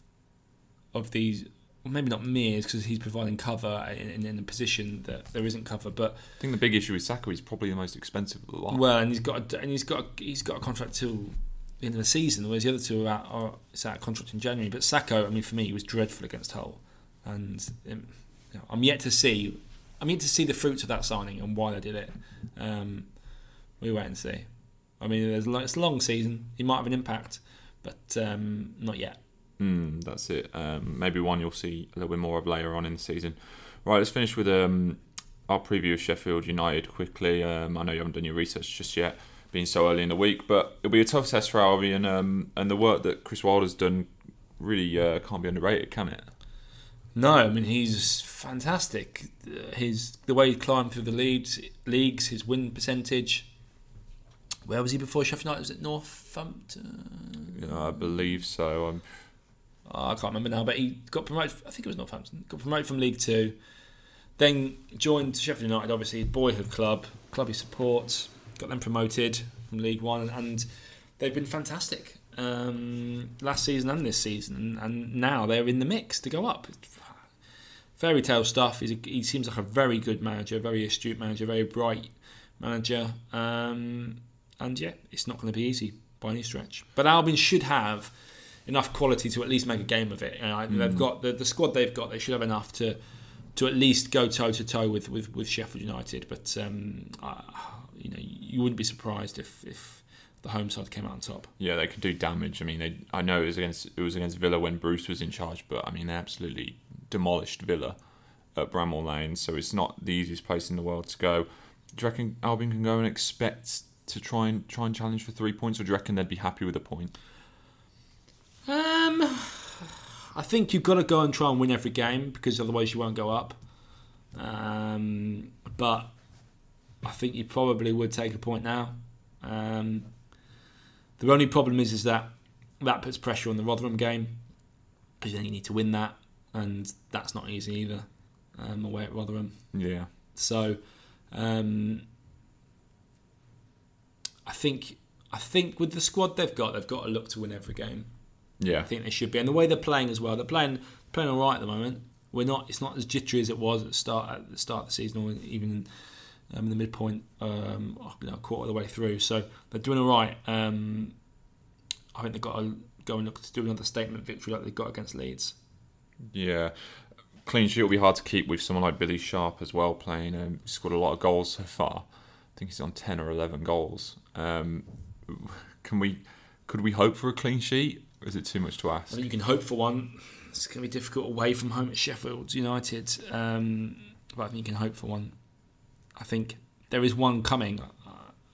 S2: of these well, maybe not Mears because he's providing cover in, in, a position that there isn't cover. But
S1: I think the big issue with Sako is probably the most expensive of the lot.
S2: Well, and he's got a, and he's got a, he's got a contract till the end of the season, whereas the other two are out, are it's out of contract in January. But Sako, I mean, for me, he was dreadful against Hull, and um, you know, I'm yet to see I'm yet to see the fruits of that signing and why they did it. Um, we wait and see. I mean, it's a long season. He might have an impact, but um, not yet.
S1: Mm, that's it. Um, maybe one you'll see a little bit more of later on in the season. Right, let's finish with um, our preview of Sheffield United quickly. Um, I know you haven't done your research just yet, being so early in the week, but it'll be a tough test for Albion, and um, and the work that Chris Wilder's done really uh, can't be underrated, can it?
S2: No, I mean he's fantastic. His the way he climbed through the leagues, leagues, his win percentage. Where was he before Sheffield United? Was it Northampton?
S1: Yeah, I believe so. I'm
S2: oh, I can't remember now, but he got promoted. I think it was Northampton. Got promoted from League Two, then joined Sheffield United, obviously boyhood club, club he supports. Got them promoted from League One, and they've been fantastic um, last season and this season, and now they're in the mix to go up. Fairy tale stuff. A, he seems like a very good manager, very astute manager, very bright manager, um, and yeah, it's not going to be easy by any stretch. But Albion should have enough quality to at least make a game of it. You know, mm. They've got the, the squad they've got. They should have enough to to at least go toe to toe with, with, with Sheffield United. But um, uh, you know, you wouldn't be surprised if, if the home side came out on top.
S1: Yeah, they could do damage. I mean, they, I know it was against it was against Villa when Bruce was in charge, but I mean, they absolutely demolished Villa at Bramall Lane. So it's not the easiest place in the world to go. Do you reckon Albion can go and expect to try and try and challenge for three points, or do you reckon they'd be happy with a point?
S2: Um, I think you've got to go and try and win every game because otherwise you won't go up. Um, but I think you probably would take a point now. Um, the only problem is is that that puts pressure on the Rotherham game because then you need to win that, and that's not easy either. Um, away at Rotherham.
S1: Yeah.
S2: So Um, I think I think with the squad they've got, they've got to look to win every game.
S1: Yeah.
S2: I think they should be, and the way they're playing as well, they're playing playing all right at the moment. We're not. It's not as jittery as it was at the start at the start of the season, or even um, in the midpoint, um, you know, quarter of the way through. So they're doing all right. Um, I think they've got to go and look to do another statement victory like they got against Leeds.
S1: Yeah. Clean sheet will be hard to keep with someone like Billy Sharp as well playing. Um, he's scored a lot of goals so far. I think he's on ten or eleven goals. Um, can we? Could we hope for a clean sheet? Or is it too much to
S2: I
S1: ask?
S2: think you can hope for one. It's going to be difficult away from home at Sheffield United, um, but I think you can hope for one. I think there is one coming.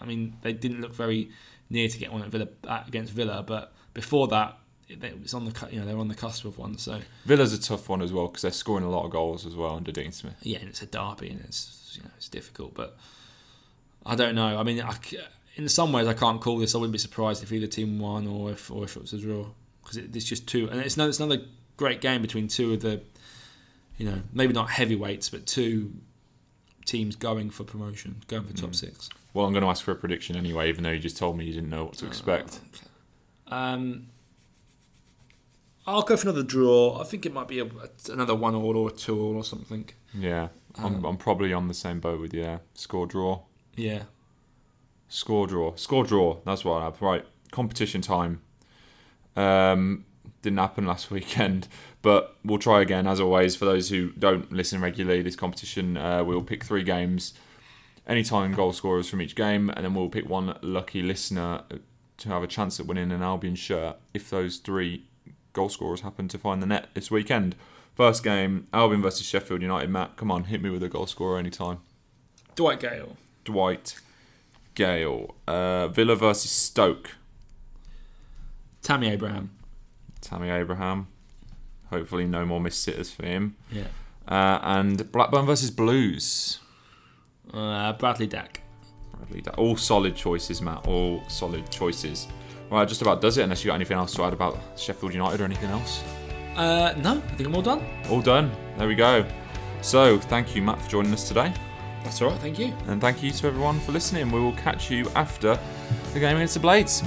S2: I mean, they didn't look very near to get one at Villa uh, against Villa, but before that, it, was on the you know they're on the cusp of one. So
S1: Villa's a tough one as well because they're scoring a lot of goals as well under Dean Smith.
S2: yeah, and it's a derby and it's you know it's difficult, but I don't know. I mean, I in some ways, I can't call this. I wouldn't be surprised if either team won or if or if it was a draw because it, it's just two, and it's another, it's another great game between two of the, you know, maybe not heavyweights, but two teams going for promotion, going for top
S1: Mm.
S2: six.
S1: Well, I'm going to ask for a prediction anyway, even though you just told me you didn't know what to
S2: Uh,
S1: expect.
S2: Um, I'll go for another draw. I think it might be a, another one all or a two all or something.
S1: Yeah, I'm,
S2: Um,
S1: I'm probably on the same boat with you there. Score draw.
S2: Yeah.
S1: Score draw. Score draw. That's what I have. Right. Competition time. Um, didn't happen last weekend, but we'll try again as always. For those who don't listen regularly, this competition uh, we'll pick three games, anytime goal scorers from each game, and then we'll pick one lucky listener to have a chance at winning an Albion shirt if those three goal scorers happen to find the net this weekend. First game, Albion versus Sheffield United. Matt, come on, hit me with a goal scorer anytime.
S2: Dwight Gayle.
S1: Dwight Gayle. Uh, Villa versus Stoke.
S2: Tammy Abraham.
S1: Tammy Abraham. Hopefully, no more missed sitters for him.
S2: Yeah.
S1: Uh, and Blackburn versus Blues.
S2: Uh, Bradley Dack.
S1: Bradley Da- All solid choices, Matt. All solid choices. Right, just about does it. Unless you got anything else to add about Sheffield United or anything else.
S2: Uh, no, I think I'm all done.
S1: All done. There we go. So, thank you, Matt, for joining us today.
S2: That's all right. Thank you.
S1: And thank you to everyone for listening. We will catch you after the game against the Blades.